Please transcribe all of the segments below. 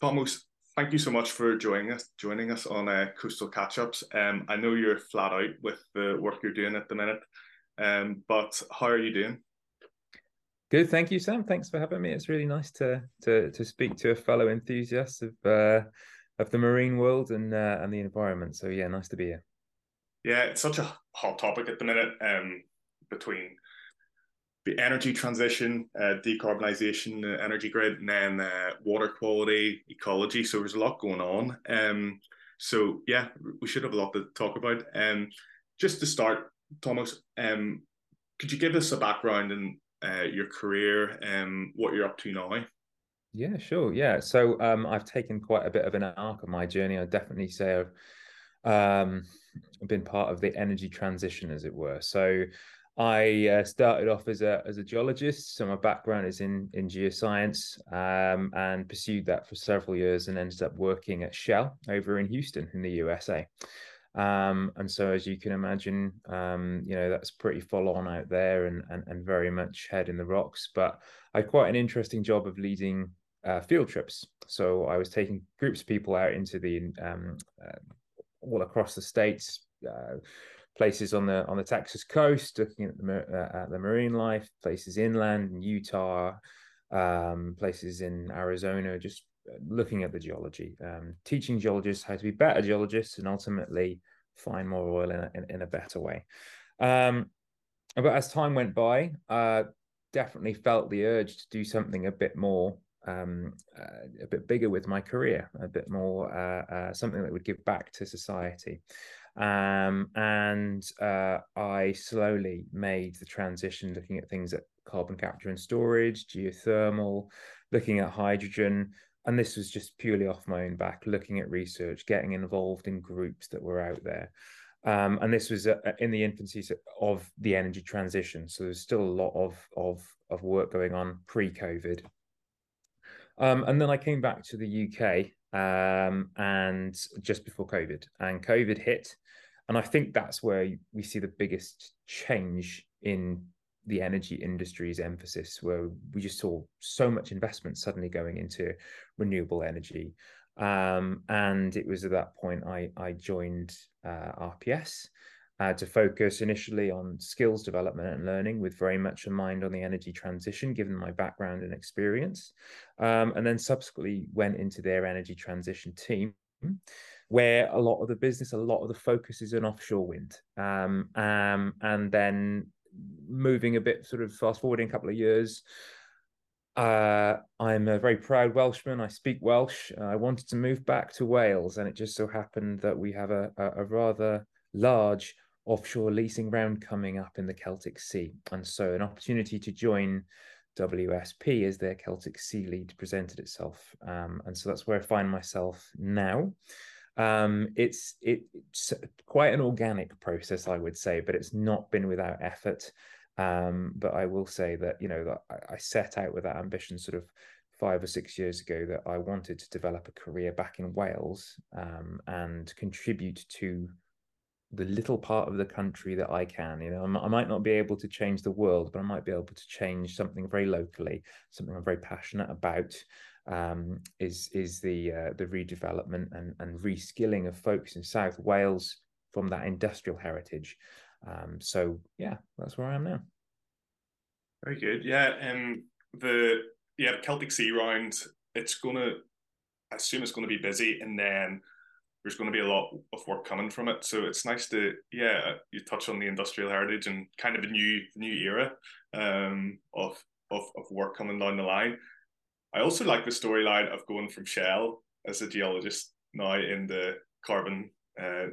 Tomos, thank you so much for joining us joining us on uh, Coastal Catch Ups. Um, I know you're flat out with the work you're doing at the minute, um, but how are you doing? Good, thank you, Sam. Thanks for having me. It's really nice to to to speak to a fellow enthusiast of uh, of the marine world and uh, and the environment. So yeah, nice to be here. Yeah, it's such a hot topic at the minute. Um, between the energy transition, uh, decarbonisation, the energy grid, and then uh, water quality, ecology. So there's a lot going on. Um, so yeah, we should have a lot to talk about. Um, just to start, Tomos, um, could you give us a background in uh, your career and what you're up to now? Yeah, sure. Yeah, so um, I've taken quite a bit of an arc on my journey. I definitely say I've um, been part of the energy transition, as it were. So I uh, started off as a as a geologist, so my background is in in geoscience, um, and pursued that for several years, and ended up working at Shell over in Houston in the USA. Um, and so, as you can imagine, um, you know that's pretty full on out there, and, and and very much head in the rocks. But I had quite an interesting job of leading uh, field trips. So I was taking groups of people out into the um, uh, all across the states. Uh, places on the on the Texas coast, looking at the uh, at the marine life, places inland in Utah, um, places in Arizona, just uh, looking at the geology, um, teaching geologists how to be better geologists, and ultimately find more oil in a, in, in a better way. Um, but as time went by, uh, definitely felt the urge to do something a bit more um, uh, a bit bigger with my career, a bit more uh, uh, something that would give back to society. Um, and uh, I slowly made the transition looking at things at carbon capture and storage, geothermal, looking at hydrogen. And this was just purely off my own back, looking at research, getting involved in groups that were out there. Um, and this was uh, in the infancy of the energy transition. So there's still a lot of, of, of work going on pre COVID. Um, and then I came back to the UK um, and just before COVID, and COVID hit, and I think that's where we see the biggest change in the energy industry's emphasis, where we just saw so much investment suddenly going into renewable energy. Um, and it was at that point I, I joined uh, RPS uh, to focus initially on skills development and learning with very much a mind on the energy transition, given my background and experience. Um, and then subsequently went into their energy transition team, where a lot of the business, a lot of the focus is on offshore wind. Um, um, and then moving a bit, sort of fast forwarding a couple of years. Uh, I'm a very proud Welshman. I speak Welsh. I wanted to move back to Wales, and it just so happened that we have a, a, a rather large offshore leasing round coming up in the Celtic Sea. And so an opportunity to join WSP as their Celtic Sea lead presented itself. Um, and so that's where I find myself now. Um, it's it, it's quite an organic process, I would say, but it's not been without effort. Um, but I will say that you know that I, I set out with that ambition sort of five or six years ago that I wanted to develop a career back in Wales um, and contribute to the little part of the country that I can. You know, I might not be able to change the world, but I might be able to change something very locally, something I'm very passionate about. Um, is is the uh, the redevelopment and and reskilling of folks in South Wales from that industrial heritage. Um, so yeah, that's where I am now. Very good. Yeah, and the yeah the Celtic Sea round. It's gonna. I assume it's going to be busy, and then there's going to be a lot of work coming from it. So it's nice to yeah, you touch on the industrial heritage and kind of a new new era um, of, of of work coming down the line. I also like the storyline of going from Shell as a geologist now in the carbon uh,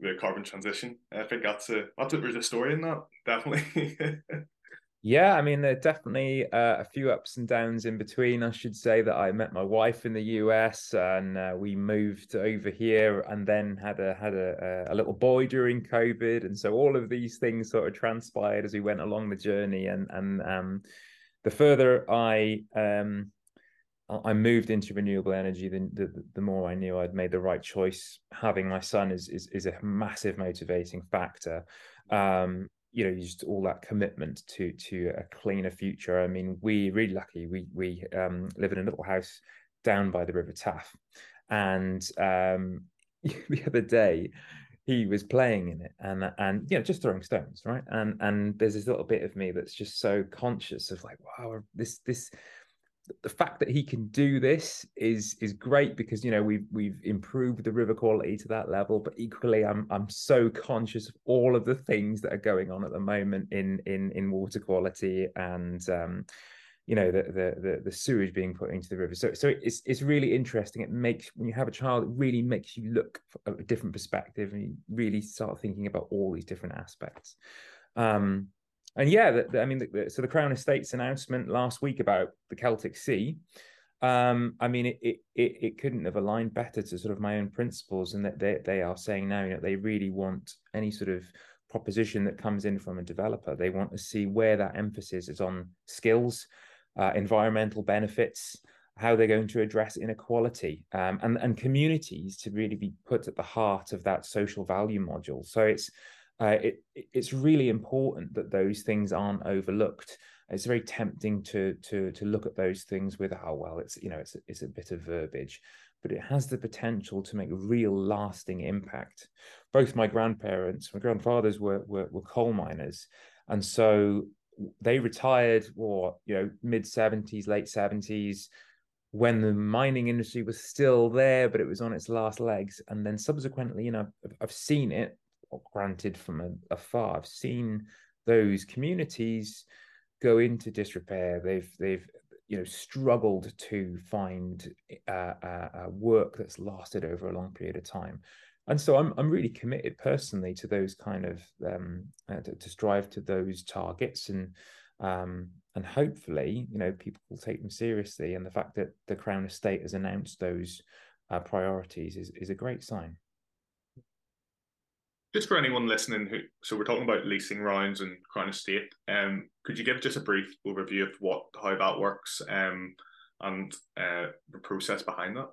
the carbon transition. I think that's a that's a, there's a story in that definitely. Yeah, I mean, there are definitely uh, a few ups and downs in between. I should say that I met my wife in the US, and uh, we moved over here, and then had a had a, a little boy during COVID, and so all of these things sort of transpired as we went along the journey. And and um, the further I um, I moved into renewable energy, the, the, the more I knew I'd made the right choice. Having my son is is, is a massive motivating factor. Um, you know just all that commitment to to a cleaner future i mean we're really lucky we we um, live in a little house down by the River Taff. And um, the other day, he was playing in it and and you know just throwing stones right and and there's this little bit of me that's just so conscious of like wow this this the fact that he can do this is is great because you know we've we've improved the river quality to that level but equally i'm i'm so conscious of all of the things that are going on at the moment in in in water quality and um you know the, the the the, sewage being put into the river. So so it's it's really interesting. It makes when you have a child it really makes you look at a different perspective and you really start thinking about all these different aspects. Um and yeah, the, the, I mean, the, so the Crown Estate's announcement last week about the Celtic Sea, um, I mean, it, it it couldn't have aligned better to sort of my own principles, and that they they are saying now, you know, they really want any sort of proposition that comes in from a developer. They want to see where that emphasis is on skills, uh, environmental benefits, how they're going to address inequality, um, and and communities to really be put at the heart of that social value module. So it's uh, it, it's really important that those things aren't overlooked. It's very tempting to to to look at those things with oh well it's you know it's it's a bit of verbiage, but it has the potential to make real lasting impact. Both my grandparents, my grandfathers were were, were coal miners, and so they retired or you know mid seventies, late seventies when the mining industry was still there, but it was on its last legs. And then subsequently, you know, I've seen it granted from afar. I've seen those communities go into disrepair. They've they've you know struggled to find uh, uh, uh, work that's lasted over a long period of time. And so I'm I'm really committed personally to those kind of um, uh, to, to, strive to those targets and um, and hopefully you know people will take them seriously. And the fact that the Crown Estate has announced those uh, priorities is is a great sign just for anyone listening who so we're talking about leasing rounds and Crown Estate um could you give just a brief overview of what how that works um and uh, the process behind that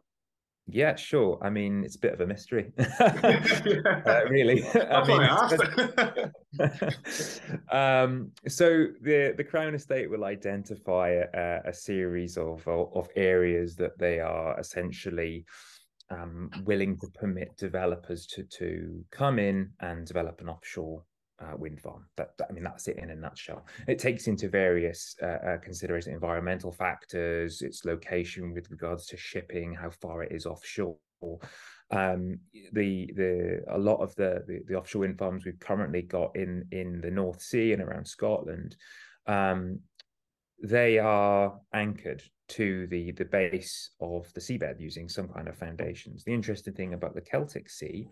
yeah, sure. I mean, it's a bit of a mystery, uh, really. I mean, um, so the the Crown Estate will identify a, a series of of areas that they are essentially um, willing to permit developers to to come in and develop an offshore uh, wind farm. That, that, I mean, that's it in a nutshell. It takes into various uh, uh, considerations, environmental factors, its location with regards to shipping, how far it is offshore. Um, the the a lot of the, the, the offshore wind farms we've currently got in in the North Sea and around Scotland, um, they are anchored to the the base of the seabed using some kind of foundations. The interesting thing about the Celtic Sea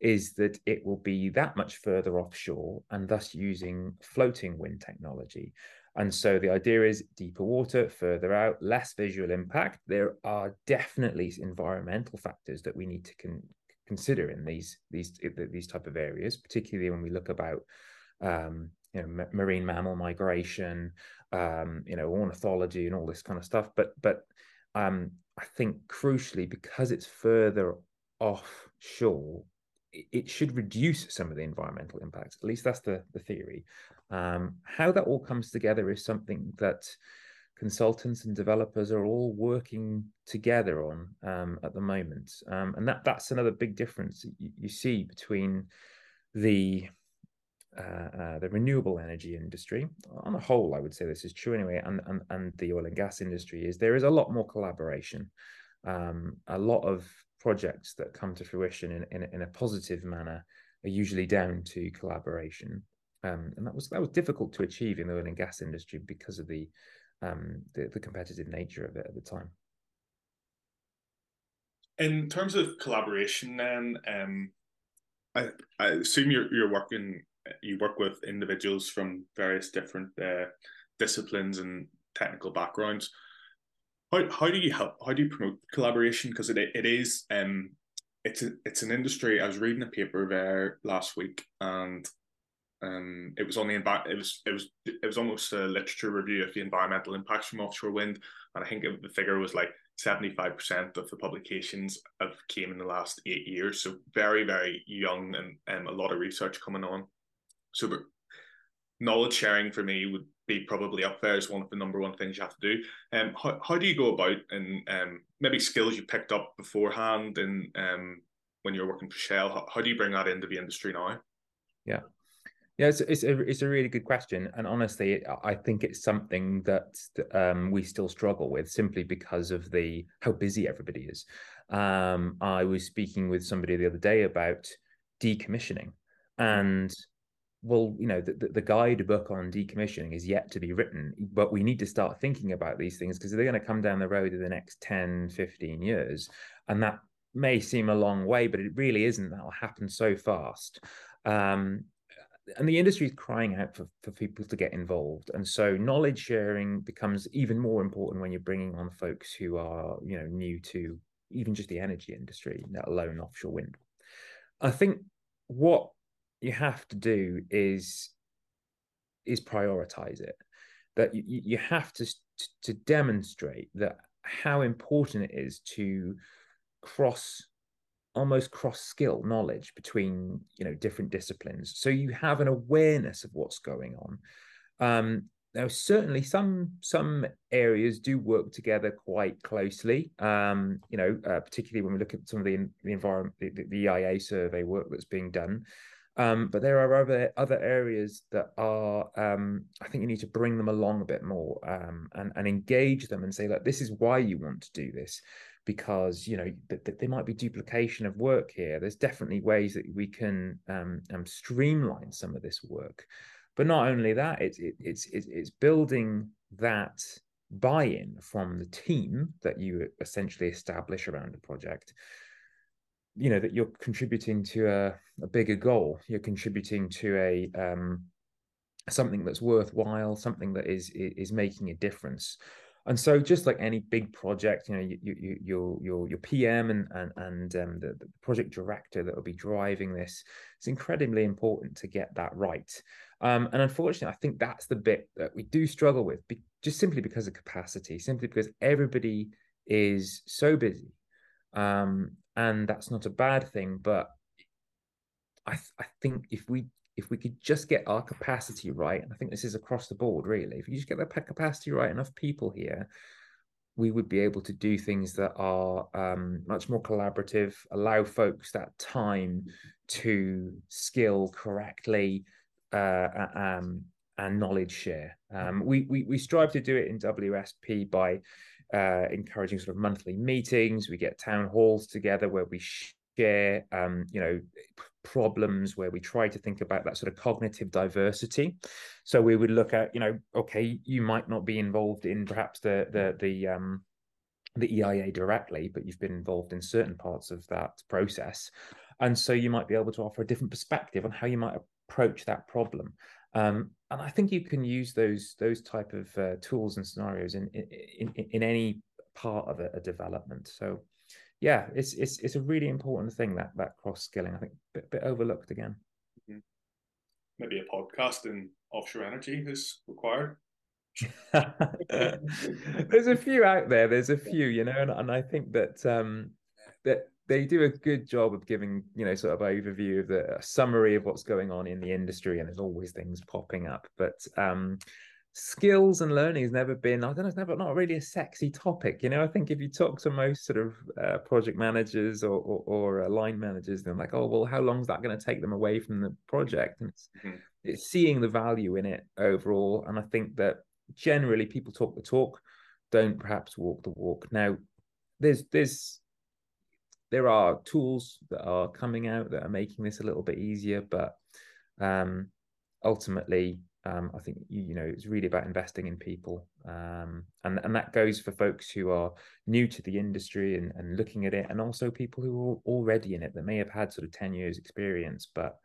is that it will be that much further offshore and thus using floating wind technology. And so the idea is deeper water, further out, less visual impact. There are definitely environmental factors that we need to con- consider in these these these type of areas, particularly when we look about um, you know marine mammal migration, um, you know, ornithology and all this kind of stuff. But but um, I think crucially because it's further offshore, it, it should reduce some of the environmental impacts. At least that's the the theory. Um, how that all comes together is something that consultants and developers are all working together on um, at the moment, um, and that that's another big difference you, you see between the uh, uh, the renewable energy industry, on the whole, I would say this is true anyway, and, and, and the oil and gas industry is there is a lot more collaboration. Um, a lot of projects that come to fruition in, in, in a positive manner are usually down to collaboration. Um, and that was that was difficult to achieve in the oil and gas industry because of the um, the, the competitive nature of it at the time. In terms of collaboration, then, um, I, I assume you're you're working you work with individuals from various different uh, disciplines and technical backgrounds. How, how do you help? How do you promote collaboration? Because it it is um it's a, it's an industry. I was reading a paper there last week, and um it was only in it was it was it was almost a literature review of the environmental impacts from offshore wind, and I think the figure was like 75% of the publications have came in the last eight years so very very young and um, a lot of research coming on so knowledge sharing for me would be probably up there as one of the number one things you have to do. Um, how, how do you go about and um, maybe skills you picked up beforehand and um, when you're working for Shell, how, how do you bring that into the industry now? Yeah. Yeah, it's, it's a it's a really good question, and honestly, I think it's something that um, we still struggle with simply because of the how busy everybody is. Um, I was speaking with somebody the other day about decommissioning, and well, you know, the, the guidebook on decommissioning is yet to be written, but we need to start thinking about these things because they're going to come down the road in the next 10, 15 years. And that may seem a long way, but it really isn't. That will happen so fast. Um, and the industry is crying out for, for people to get involved and so knowledge sharing becomes even more important when you're bringing on folks who are you know new to even just the energy industry let alone offshore wind i think what you have to do is is prioritize it. That you, you have to to demonstrate that how important it is to cross almost cross skill knowledge between you know different disciplines. So you have an awareness of what's going on. Um now certainly some some areas do work together quite closely. Um you know uh, particularly when we look at some of the, the environment the, the eia survey work that's being done um, but there are other other areas that are um, I think you need to bring them along a bit more um, and and engage them and say that this is why you want to do this because you know th- there might be duplication of work here. There's definitely ways that we can um, um, streamline some of this work, but not only that, it's it, it's it's building that buy-in from the team that you essentially establish around a project. You know that you're contributing to a, a bigger goal. You're contributing to a um, something that's worthwhile, something that is is making a difference. And so, just like any big project, you know, you, you, your your your PM and and and um, the, the, project director that will be driving this, it's incredibly important to get that right. Um, and unfortunately, I think that's the bit that we do struggle with, be, just simply because of capacity, simply because everybody is so busy, um, and that's not a bad thing. But I I think if we if we could just get our capacity right, and I think this is across the board really, if you just get the capacity right, enough people here, we would be able to do things that are um, much more collaborative, allow folks that time to skill correctly uh, um, and knowledge share. Um, we, we, we strive to do it in WSP by uh, encouraging sort of monthly meetings. We get town halls together where we share, um, you know, problems where we try to think about that sort of cognitive diversity. So we would look at, you know, okay, you might not be involved in perhaps the the the um the EIA directly, but you've been involved in certain parts of that process. And so you might be able to offer a different perspective on how you might approach that problem. Um, and I think you can use those those type of uh, tools and scenarios in, in in in any part of a, a development. So yeah, it's it's it's a really important thing that that cross skilling. I think a bit, bit overlooked again. Mm-hmm. Maybe a podcast in offshore energy is required. There's a few out there. There's a few, you know, and, and I think that um that they do a good job of giving, you know, sort of overview of the summary of what's going on in the industry, and there's always things popping up. But um skills and learning has never been i don't know it's never not really a sexy topic you know i think if you talk to most sort of uh, project managers or or, or uh, line managers they're like oh well how long is that going to take them away from the project and it's, mm-hmm. it's seeing the value in it overall and i think that generally people talk the talk don't perhaps walk the walk now there's there's there are tools that are coming out that are making this a little bit easier but um ultimately um, I think you know it's really about investing in people, um, and and that goes for folks who are new to the industry and, and looking at it, and also people who are already in it that may have had sort of ten years experience, but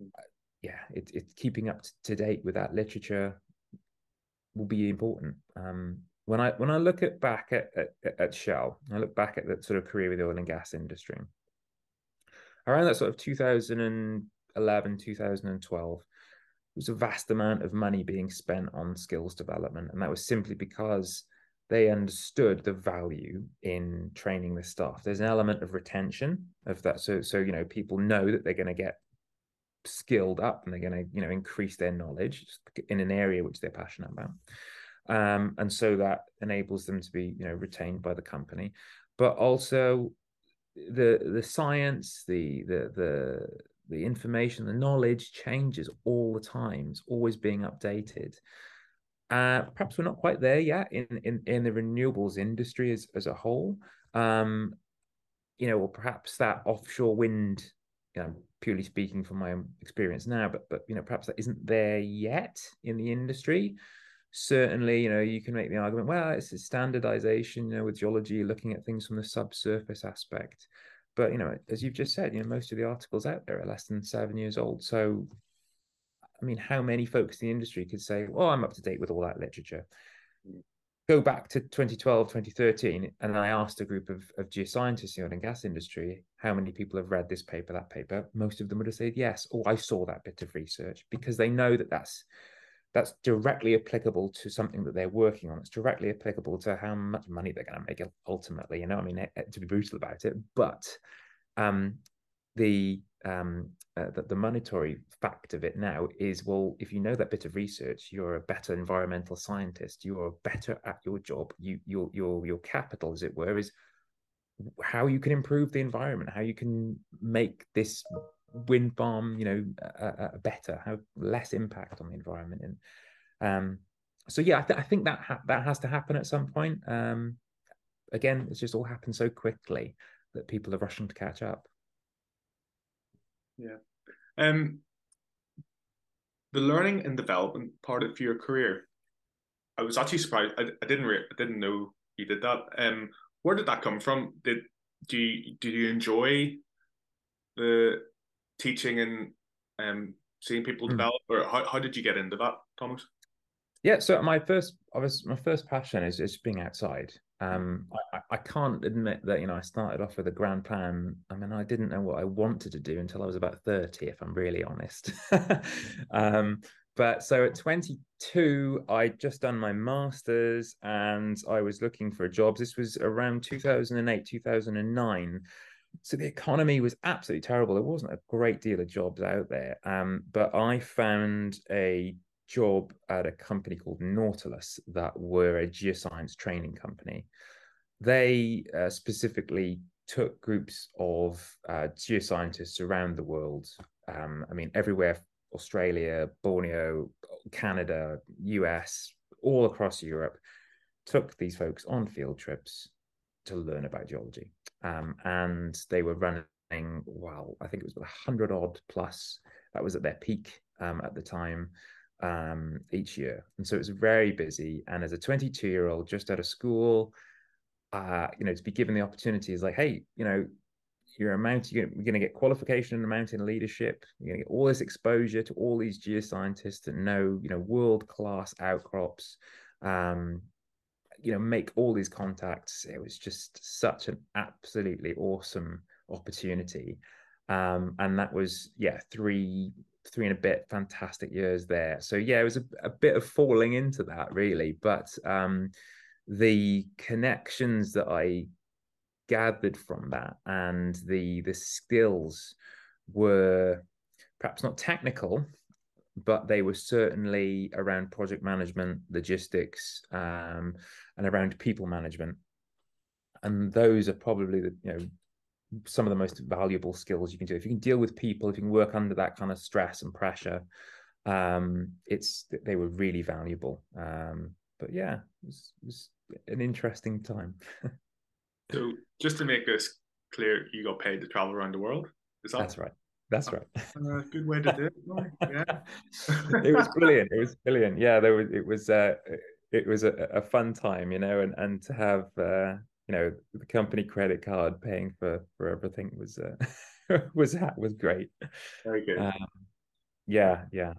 uh, yeah, it's it's keeping up to date with that literature will be important. Um, when I when I look at back at, at, at Shell, I look back at that sort of career with the oil and gas industry around that sort of 2011 2012 there was a vast amount of money being spent on skills development. And that was simply because they understood the value in training the staff. There's an element of retention of that. So, so you know, people know that they're going to get skilled up and they're going to you know increase their knowledge in an area which they're passionate about um, and so that enables them to be you know retained by the company but also the the science the the the the information the knowledge changes all the time it's always being updated uh, perhaps we're not quite there yet in, in, in the renewables industry as, as a whole. Um, you know, or perhaps that offshore wind, you know, purely speaking from my own experience now, but but you know, perhaps that isn't there yet in the industry. Certainly, you know, you can make the argument, well, it's a standardization, you know, with geology, looking at things from the subsurface aspect. But you know, as you've just said, you know, most of the articles out there are less than seven years old. So I mean, how many folks in the industry could say, well, I'm up to date with all that literature? Mm. Go back to 2012, 2013, and I asked a group of, of geoscientists in the oil and gas industry, how many people have read this paper, that paper? Most of them would have said yes. Oh, I saw that bit of research because they know that that's that's directly applicable to something that they're working on. It's directly applicable to how much money they're going to make ultimately. You know, I mean, eh, eh, to be brutal about it, but um, the um, uh, that the monetary fact of it now is well if you know that bit of research you're a better environmental scientist you're better at your job you your your your capital as it were is how you can improve the environment how you can make this wind farm you know uh, uh, better have less impact on the environment and um so yeah i, th- I think that ha- that has to happen at some point um again it's just all happened so quickly that people are rushing to catch up yeah. Um, the learning and development part of your career, I was actually surprised. I, I didn't re- I didn't know you did that. Um, where did that come from? Did do you do you enjoy the teaching and um seeing people mm. develop, or how, how did you get into that, Tomos? Yeah, so my first, I was my first passion is is being outside. Um, I, I, can't admit that you know I started off with a grand plan. I mean, I didn't know what I wanted to do until I was about thirty, if I'm really honest. um, but so at 22, I'd just done my masters and I was looking for jobs. This was around 2008, 2009. So the economy was absolutely terrible. There wasn't a great deal of jobs out there. Um, but I found a job at a company called Nautilus that were a geoscience training company. They uh, specifically took groups of uh, geoscientists around the world. Um, I mean, everywhere Australia, Borneo, Canada, US, all across Europe, took these folks on field trips to learn about geology. Um, and they were running, well, I think it was 100 odd plus. That was at their peak um, at the time um, each year. And so it was very busy. And as a 22 year old just out of school, uh, you know, to be given the opportunity is like, hey, you know, you're a mountain, you're going to get qualification in the mountain leadership. You're going to get all this exposure to all these geoscientists and know, you know, world class outcrops. Um, you know, make all these contacts. It was just such an absolutely awesome opportunity. Um, and that was, yeah, three three and a bit fantastic years there. So yeah, it was a, a bit of falling into that really, but um, the connections that I gathered from that and the the skills were perhaps not technical, but they were certainly around project management, logistics, um, and around people management. And those are probably the you know some of the most valuable skills you can do. If you can deal with people, if you can work under that kind of stress and pressure, um, it's they were really valuable. Um, but yeah, it was, it was an interesting time. so, just to make this clear, you got paid to travel around the world. Is that? That's right. That's right. Uh, good way to do it. Yeah. it was brilliant. It was brilliant. Yeah, there was. It was. Uh, it was a, a fun time, you know, and and to have uh, you know the company credit card paying for for everything was uh, was was great. Very good. Um, yeah, yeah.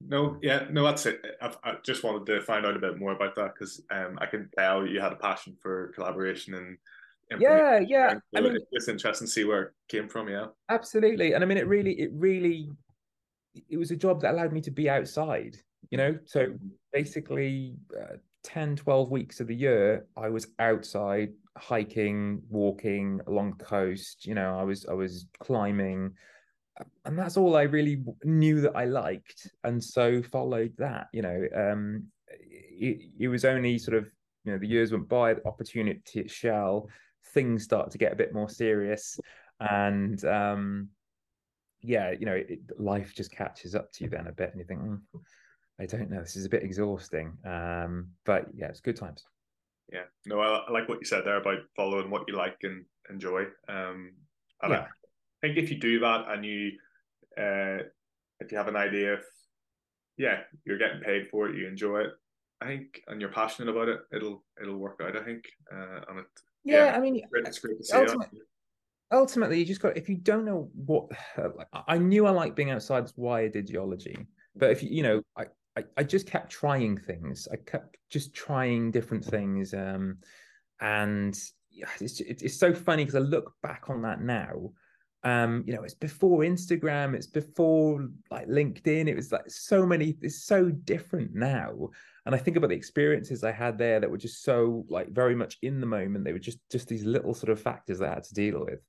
No, yeah, no, that's it. I've, i just wanted to find out a bit more about that because um, I can tell you had a passion for collaboration and. Yeah, yeah. I mean, it's interesting to see where it came from. Yeah, absolutely. And I mean, it really, it really, it was a job that allowed me to be outside. You know, so mm-hmm. basically, uh, 10 12 weeks of the year i was outside hiking walking along the coast you know i was i was climbing and that's all I really knew that I liked, and so followed that. You know, um, it, it was only sort of you know the years went by, the opportunity Shell, things start to get a bit more serious, and um, yeah, you know, it, life just catches up to you then a bit, and you think, mm, I don't know, this is a bit exhausting, um, but yeah, it's good times. Yeah, no, I, I like what you said there about following what you like and enjoy. Um, and yeah. I think if you do that and you, uh, if you have an idea, if yeah, you're getting paid for it, you enjoy it, I think, and you're passionate about it, it'll it'll work out. I think, uh, and it. Yeah, yeah I mean, it's great, it's great to see ultimately, ultimately, you just got if you don't know what like, I knew I liked being outside. That's why I did geology. But if you you know, I, I I just kept trying things. I kept just trying different things. Um, and it's it's so funny because I look back on that now um you know it's before instagram it's before like linkedin it was like so many it's so different now. And i think about the experiences i had there that were just so like very much in the moment. They were just just these little sort of factors that i had to deal with.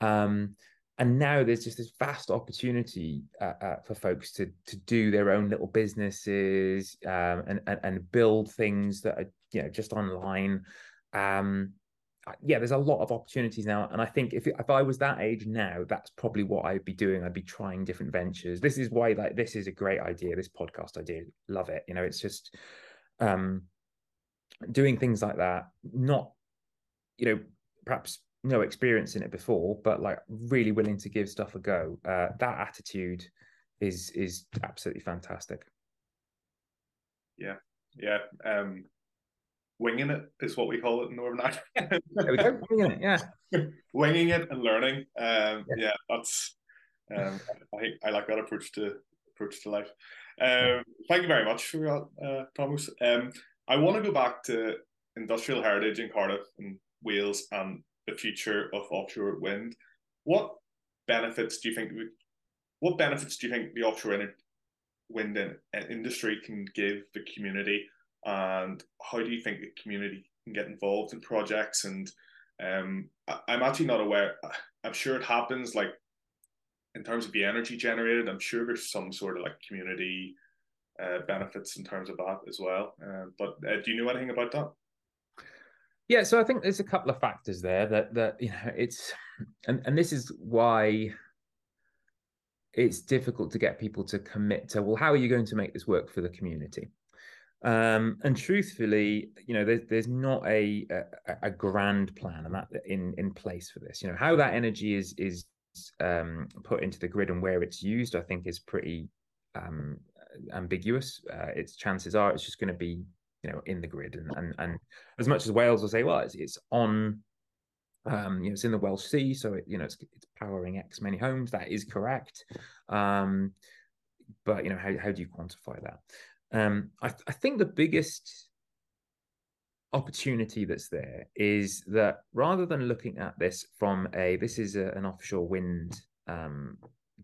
Um and now there's just this vast opportunity uh, uh, for folks to to do their own little businesses um, and, and and build things that are you know just online. Um yeah, there's a lot of opportunities now, and I think if if I was that age now, that's probably what I'd be doing. I'd be trying different ventures. This is why like this is a great idea. This podcast idea, love it. You know, it's just um doing things like that. Not, you know, perhaps no experience in it before, but like really willing to give stuff a go. Uh, that attitude is is absolutely fantastic. Yeah, yeah. Um, winging it is what we call it in Northern Ireland. there we go, winging it, yeah. winging it and learning. Um, yeah. yeah, that's. Um, I I like that approach to approach to life. Um, thank you very much for that, uh, Tomos. Um, I want to go back to industrial heritage in Cardiff and Wales and the future of offshore wind. What benefits do you think? What benefits do you think the offshore wind industry can give the community and how do you think the community can get involved in projects? And um, I, am actually not aware i'm sure it happens like in terms of the energy generated i'm sure there's some sort of like community uh, benefits in terms of that as well. Uh, but uh, do you know anything about that? Yeah so i think there's a couple of factors there that that you know it's and and this is why it's difficult to get people to commit to well how are you going to make this work for the community um, and truthfully, you know, there's there's not a, a, a grand plan and that in in place for this. You know, how that energy is is um, put into the grid and where it's used, I think, is pretty um, ambiguous. Uh, its chances are it's just going to be you know in the grid and and and as much as Wales will say, well, it's it's on. Um, you know, it's in the Welsh Sea, so it, you know it's it's powering X many homes. That is correct, um, but you know how how do you quantify that? Um, I, I think the biggest opportunity that's there is that rather than looking at this from a this is a, an offshore wind um,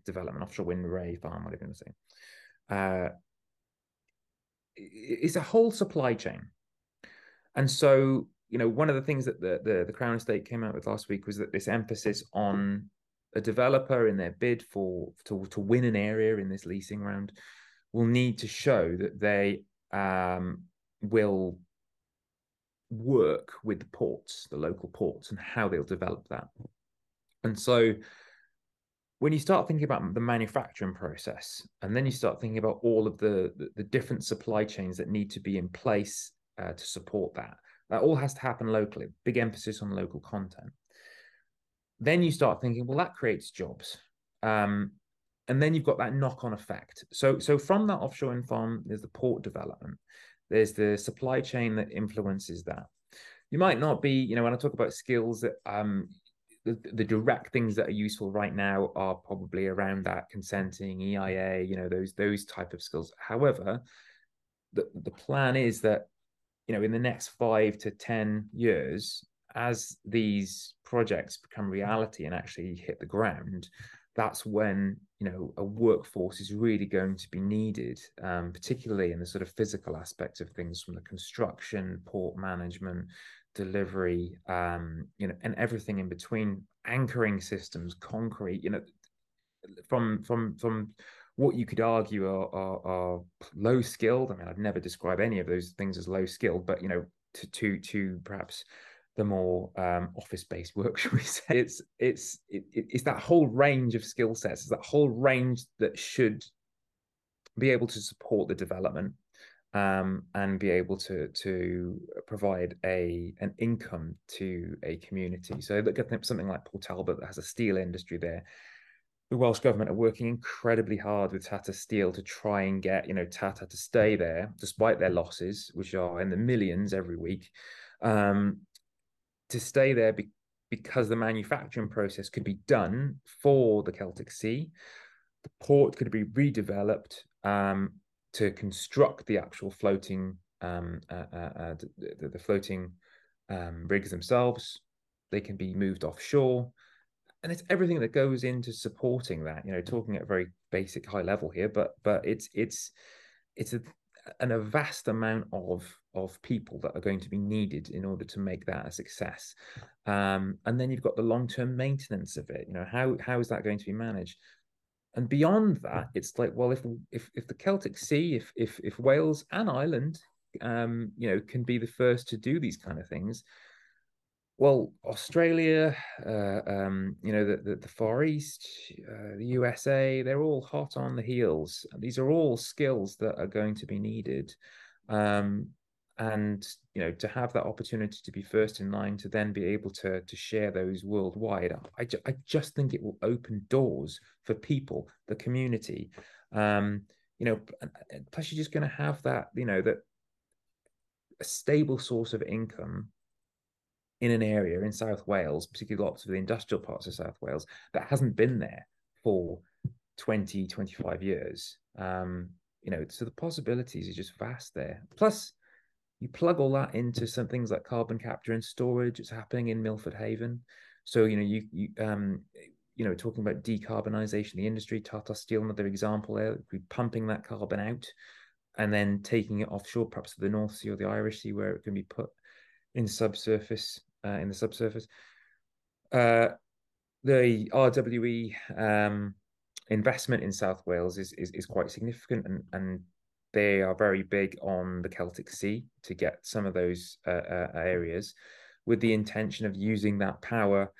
development, offshore wind array farm, whatever you want to say, uh, it's a whole supply chain. And so, you know, one of the things that the, the, the Crown Estate came out with last week was that this emphasis on a developer in their bid for to, to win an area in this leasing round will need to show that they um, will work with the ports, the local ports, and how they'll develop that. And so when you start thinking about the manufacturing process, and then you start thinking about all of the, the, the different supply chains that need to be in place uh, to support that, that all has to happen locally, big emphasis on local content. Then you start thinking, well, that creates jobs. Um, and then you've got that knock-on effect. So, so from that offshore wind farm, there's the port development. There's the supply chain that influences that. You might not be, you know, when I talk about skills that um, the, the, direct things that are useful right now are probably around that consenting, EIA, you know, those those type of skills. However, the the plan is that, you know, in the next five to ten years, as these projects become reality and actually hit the ground, that's when you know a workforce is really going to be needed um, particularly in the sort of physical aspects of things from the construction port management delivery um, you know and everything in between anchoring systems concrete you know from from from what you could argue are, are, are low skilled. I mean, I'd never describe any of those things as low skilled, but you know, to to to perhaps the more um, office-based work, should we say? It's it's it, it's that whole range of skill sets. It's that whole range that should be able to support the development um, and be able to to provide a an income to a community. So look at something like Port Talbot that has a steel industry there. The Welsh government are working incredibly hard with Tata Steel to try and get you know Tata to stay there despite their losses, which are in the millions every week. Um, to stay there be- because the manufacturing process could be done for the Celtic Sea. The port could be redeveloped um, to construct the actual floating um, uh, uh, uh, the, the, floating um, rigs themselves. They can be moved offshore, and it's everything that goes into supporting that. You know, talking at a very basic high level here, but but it's it's it's a and a vast amount of of people that are going to be needed in order to make that a success. Um, and then you've got the long term maintenance of it. You know, how how is that going to be managed? And beyond that, it's like, well, if if if the Celtic Sea, if if if Wales and Ireland, um, you know, can be the first to do these kind of things, well, Australia, uh, um, you know, the, the, the Far East, uh, the USA, they're all hot on the heels. These are all skills that are going to be needed. Um, and you know to have that opportunity to be first in line to then be able to to share those worldwide i, ju- I just think it will open doors for people the community um you know plus you're just going to have that you know that a stable source of income in an area in South Wales, particularly lots of the industrial parts of South Wales, that hasn't been there for 20, 25 years. Um, you know, so the possibilities are just vast there. Plus, you plug all that into some things like carbon capture and storage. It's happening in Milford Haven. So, you know, you, you um, you know, talking about decarbonisation the industry, Tata Steel, another example there, we pumping that carbon out and then taking it offshore, perhaps to the North Sea or the Irish Sea, where it can be put in subsurface uh, in the subsurface. Uh, the RWE um, investment in South Wales is, is, is quite significant, and and they are very big on the Celtic Sea to get some of those uh, uh, areas, with the intention of using that power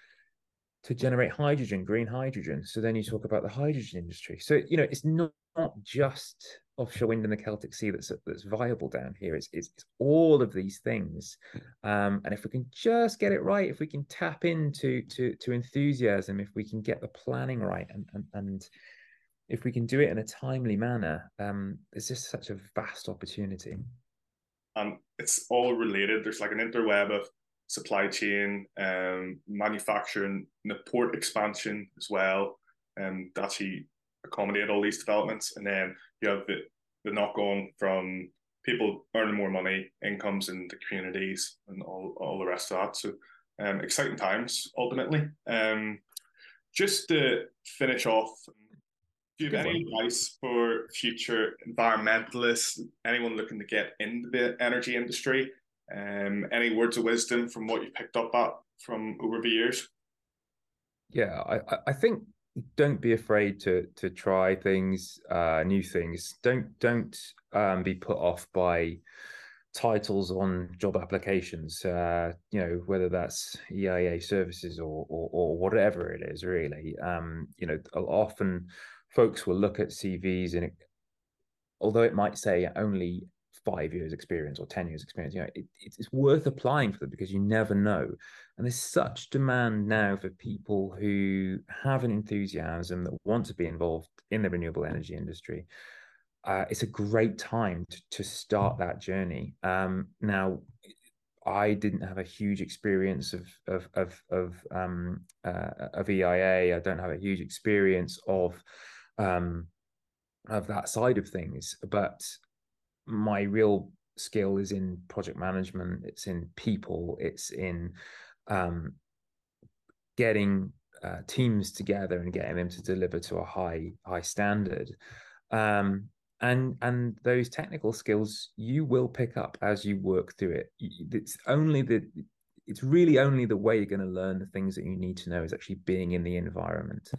to generate hydrogen, green hydrogen. So then you talk about the hydrogen industry. So you know it's not, not just offshore wind in the Celtic Sea that's that's viable down here. It's it's, it's all of these things, um, and if we can just get it right, if we can tap into to to enthusiasm, if we can get the planning right, and and, and if we can do it in a timely manner, um, there's just such a vast opportunity. And it's all related. There's like an interweb of supply chain, um, manufacturing, the port expansion as well, and um, that actually accommodate all these developments. And then you have the, the knock on from people earning more money, incomes in the communities, and all, all the rest of that. So, um, exciting times ultimately. Um, just to finish off, do you have any advice for future environmentalists, anyone looking to get into the energy industry? Um, any words of wisdom from what you've picked up at from over the years? Yeah, I, I think don't be afraid to to try things, uh, new things. Don't don't um, be put off by titles on job applications. Uh, you know whether that's EIA services or, or or, whatever it is. Really, um, you know, often folks will look at CVs and it, although it might say only five years experience or 10 years experience you know it, it's worth applying for them because you never know. And there's such demand now for people who have an enthusiasm that want to be involved in the renewable energy industry. Uh, it's a great time to, to start that journey. Um, now I didn't have a huge experience of of of of um, uh, of EIA. I don't have a huge experience of um, of that side of things, but my real skill is in project management it's in people it's in um, getting uh, teams together and getting them to deliver to a high high standard. Um, and and those technical skills you will pick up as you work through it. It's only the it's really only the way you're going to learn the things that you need to know is actually being in the environment.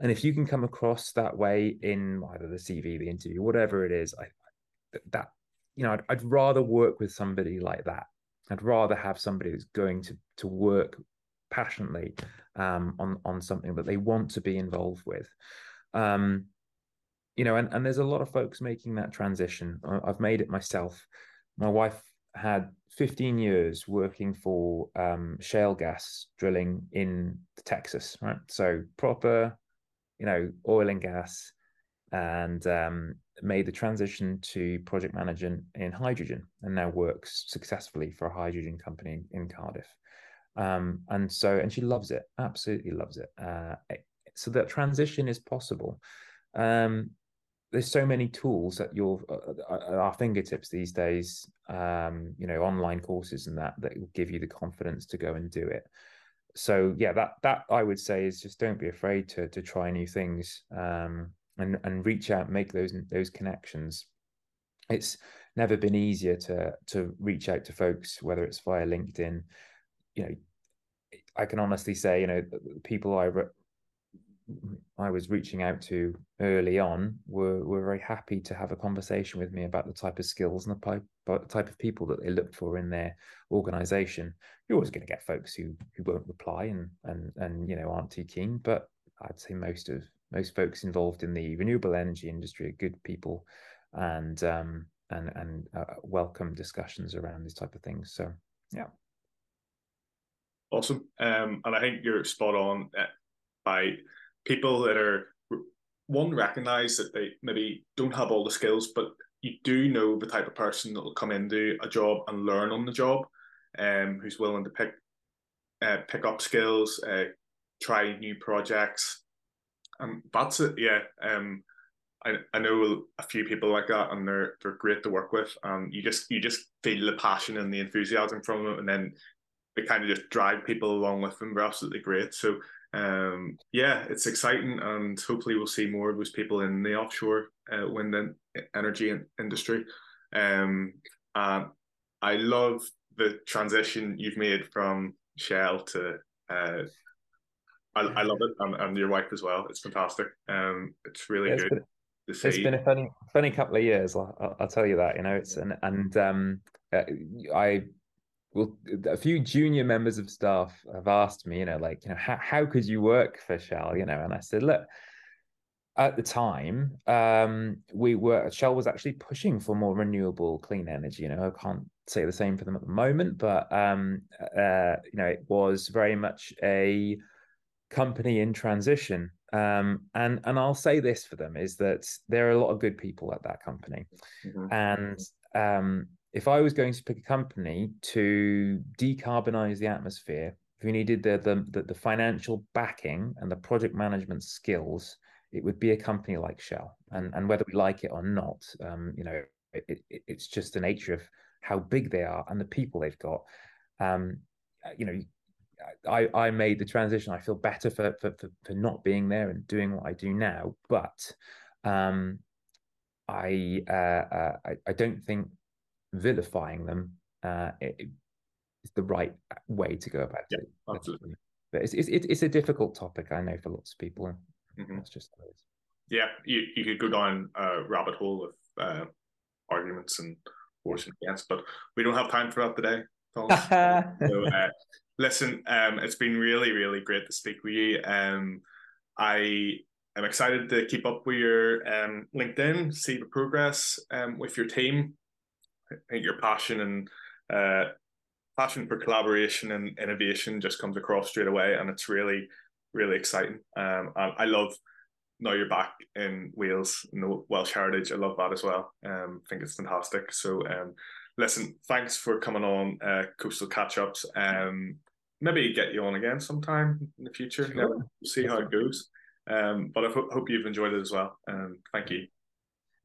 And if you can come across that way in either the CV, the interview, whatever it is, I that you know, I'd, I'd rather work with somebody like that. I'd rather have somebody who's going to to work passionately um, on on something that they want to be involved with. Um, you know, and, and there's a lot of folks making that transition. I've made it myself. My wife had 15 years working for um, shale gas drilling in Texas, right? So proper, you know, oil and gas, and um, made the transition to project management in hydrogen, and now works successfully for a hydrogen company in, Cardiff. Um, and so, and she loves it, absolutely loves it. Uh, so that transition is possible. Um, there's so many tools at your uh, at our fingertips these days um, you know online courses and that that will give you the confidence to go and do it so yeah that that i would say is just don't be afraid to to try new things um, and and reach out make those those connections it's never been easier to to reach out to folks whether it's via linkedin you know i can honestly say you know people i I was reaching out to early on were were very happy to have a conversation with me about the type of skills and the type, type of people that they looked for in their organization. You're always going to get folks who who won't reply and and and you know aren't too keen, but I'd say most of most folks involved in the renewable energy industry are good people and um and and uh, welcome discussions around these type of things. So yeah. Awesome. Um, and I think you're spot on uh, by people that are one recognize that they maybe don't have all the skills, but you do know the type of person that will come into a job and learn on the job, um, who's willing to pick uh, pick up skills, uh, try new projects, and that's it. Yeah, um, I, I know a few people like that, and they're they're great to work with. And you just you just feel the passion and the enthusiasm from them, and then they kind of just drag people along with them. They're absolutely great. So um, yeah, it's exciting, and hopefully we'll see more of those people in the offshore uh, wind and energy industry. Um, and I love the transition you've made from Shell to. Uh, I, I love it, and, and your wife as well. It's fantastic. Um, it's really it's good. Been, it's been a funny, funny couple of years. I'll, I'll tell you that. You know, it's and and um, uh, I well, a few junior members of staff have asked me, you know, like, you know, how, how could you work for Shell, you know? And I said, look, at the time, um, we were Shell was actually pushing for more renewable, clean energy. You know, I can't say the same for them at the moment, but um, uh, you know, it was very much a company in transition. Um, and and I'll say this for them is that there are a lot of good people at that company, mm-hmm. and um, if I was going to pick a company to decarbonize the atmosphere, if we needed the, the, the financial backing and the project management skills, it would be a company like Shell. And and whether we like it or not, um, you know, it, it, it's just the nature of how big they are and the people they've got. Um, you know, I I made the transition. I feel better for for for, for not being there and doing what I do now, but um, I, uh, uh, I I don't think vilifying them uh, is the right way to go about yeah, it. Absolutely. But it's, it's it's a difficult topic, I know, for lots of people. Mm-hmm. That's just how it is. Yeah, you, you could go down a rabbit hole of uh, arguments and force and against, but we don't have time for that today. so, uh, listen, um, it's been really, really great to speak with you. Um, I am excited to keep up with your um, LinkedIn, see the progress um, with your team. I think your passion and uh, passion for collaboration and innovation just comes across straight away, and it's really, really exciting. Um, I, love now you're back in Wales in the Welsh heritage. I love that as well. Um, I think it's fantastic. So, um, listen, thanks for coming on uh, Coastal Catch Ups. Um, maybe get you on again sometime in the future. Sure. We'll see how it goes. Um, but I ho- hope you've enjoyed it as well. Um, thank you.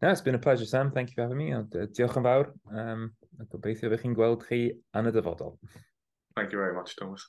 No, it's been a pleasure, Sam. Thank you for having me. Diolch yn fawr. Um, gobeithio bych chi'n gweld chi yn y dyfodol. Thank you very much, Tomos.